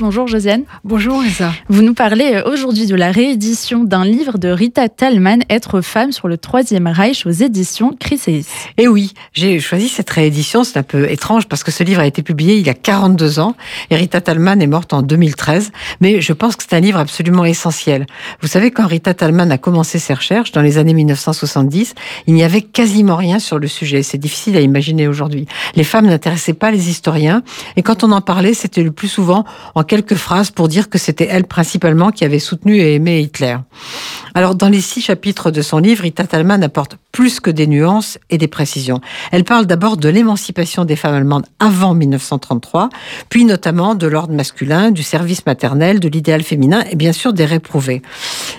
Bonjour Josiane. Bonjour Elsa. Vous nous parlez euh, aujourd'hui de la réédition d'un livre de Rita Talman, Être femme sur le Troisième Reich aux éditions Chryséis. Eh oui, j'ai choisi cette réédition, c'est un peu étrange parce que ce livre a été publié il y a 42 ans et Rita Talman est morte en 2013, mais je pense que c'est un livre absolument essentiel. Vous savez, quand Rita Talman a commencé ses recherches dans les années 1970, il n'y avait quasiment rien sur le sujet. C'est difficile à imaginer aujourd'hui. Les femmes n'intéressaient pas les historiens et quand on en parlait, c'était le plus souvent en quelques phrases pour dire que c'était elle principalement qui avait soutenu et aimé Hitler. Alors, dans les six chapitres de son livre, Rita Talman apporte plus que des nuances et des précisions. Elle parle d'abord de l'émancipation des femmes allemandes avant 1933, puis notamment de l'ordre masculin, du service maternel, de l'idéal féminin et bien sûr des réprouvés.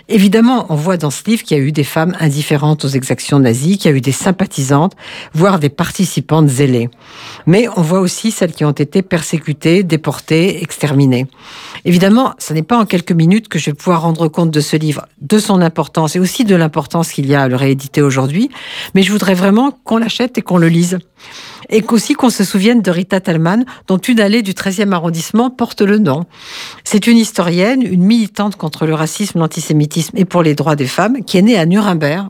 Évidemment, on voit dans ce livre qu'il y a eu des femmes indifférentes aux exactions nazies, qu'il y a eu des sympathisantes, voire des participantes zélées. Mais on voit aussi celles qui ont été persécutées, déportées, exterminées. Évidemment, ce n'est pas en quelques minutes que je vais pouvoir rendre compte de ce livre, de son importance et aussi de l'importance qu'il y a à le rééditer aujourd'hui, mais je voudrais vraiment qu'on l'achète et qu'on le lise. Et qu'aussi qu'on se souvienne de Rita Talman, dont une allée du 13e arrondissement porte le nom. C'est une historienne, une militante contre le racisme, l'antisémitisme et pour les droits des femmes, qui est née à Nuremberg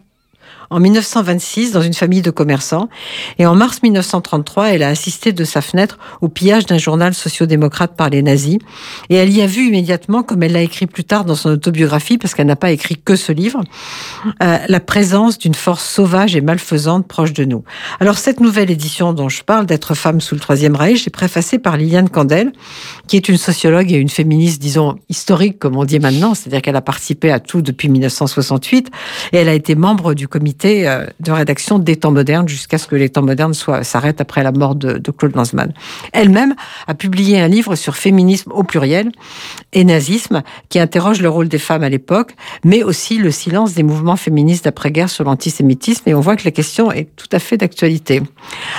en 1926 dans une famille de commerçants. Et en mars 1933, elle a assisté de sa fenêtre au pillage d'un journal sociodémocrate par les nazis. Et elle y a vu immédiatement, comme elle l'a écrit plus tard dans son autobiographie, parce qu'elle n'a pas écrit que ce livre, euh, la présence d'une force sauvage et malfaisante proche de nous. Alors cette nouvelle édition dont je parle, d'être femme sous le Troisième Reich, est préfacée par Liliane Candel, qui est une sociologue et une féministe, disons, historique, comme on dit maintenant, c'est-à-dire qu'elle a participé à tout depuis 1968, et elle a été membre du comité euh, de rédaction des temps modernes jusqu'à ce que les temps modernes s'arrêtent après la mort de, Claude Lanzmann. Elle-même a publié un livre sur féminisme au pluriel et nazisme qui interroge le rôle des femmes à l'époque, mais aussi le silence des mouvements féministes d'après-guerre sur l'antisémitisme. Et on voit que la question est tout à fait d'actualité.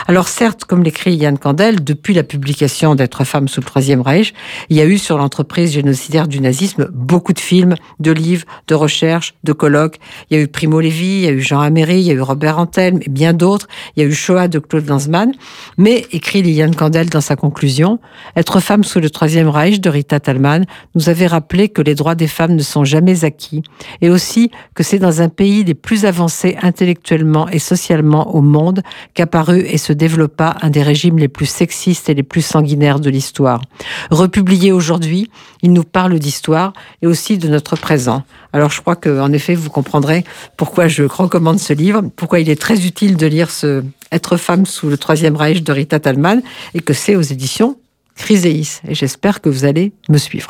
Alors certes, comme l'écrit Yann Candel, depuis la publication d'être femme sous le Troisième Reich, il y a eu sur l'entreprise génocidaire du nazisme beaucoup de films, de livres, de recherches, de colloques. Il y a eu Primo Levi, il y a eu Jean il y a eu Robert Antelme et bien d'autres. Il y a eu Shoah de Claude Lanzmann. Mais, écrit Liliane Candel dans sa conclusion, Être femme sous le Troisième Reich de Rita Talman nous avait rappelé que les droits des femmes ne sont jamais acquis et aussi que c'est dans un pays des plus avancés intellectuellement et socialement au monde qu'apparut et se développa un des régimes les plus sexistes et les plus sanguinaires de l'histoire. Republié aujourd'hui, il nous parle d'histoire et aussi de notre présent. Alors je crois qu'en effet, vous comprendrez pourquoi je recommande ce livre, pourquoi il est très utile de lire ce Être femme sous le Troisième Reich de Rita Talman et que c'est aux éditions Chryséis. Et j'espère que vous allez me suivre.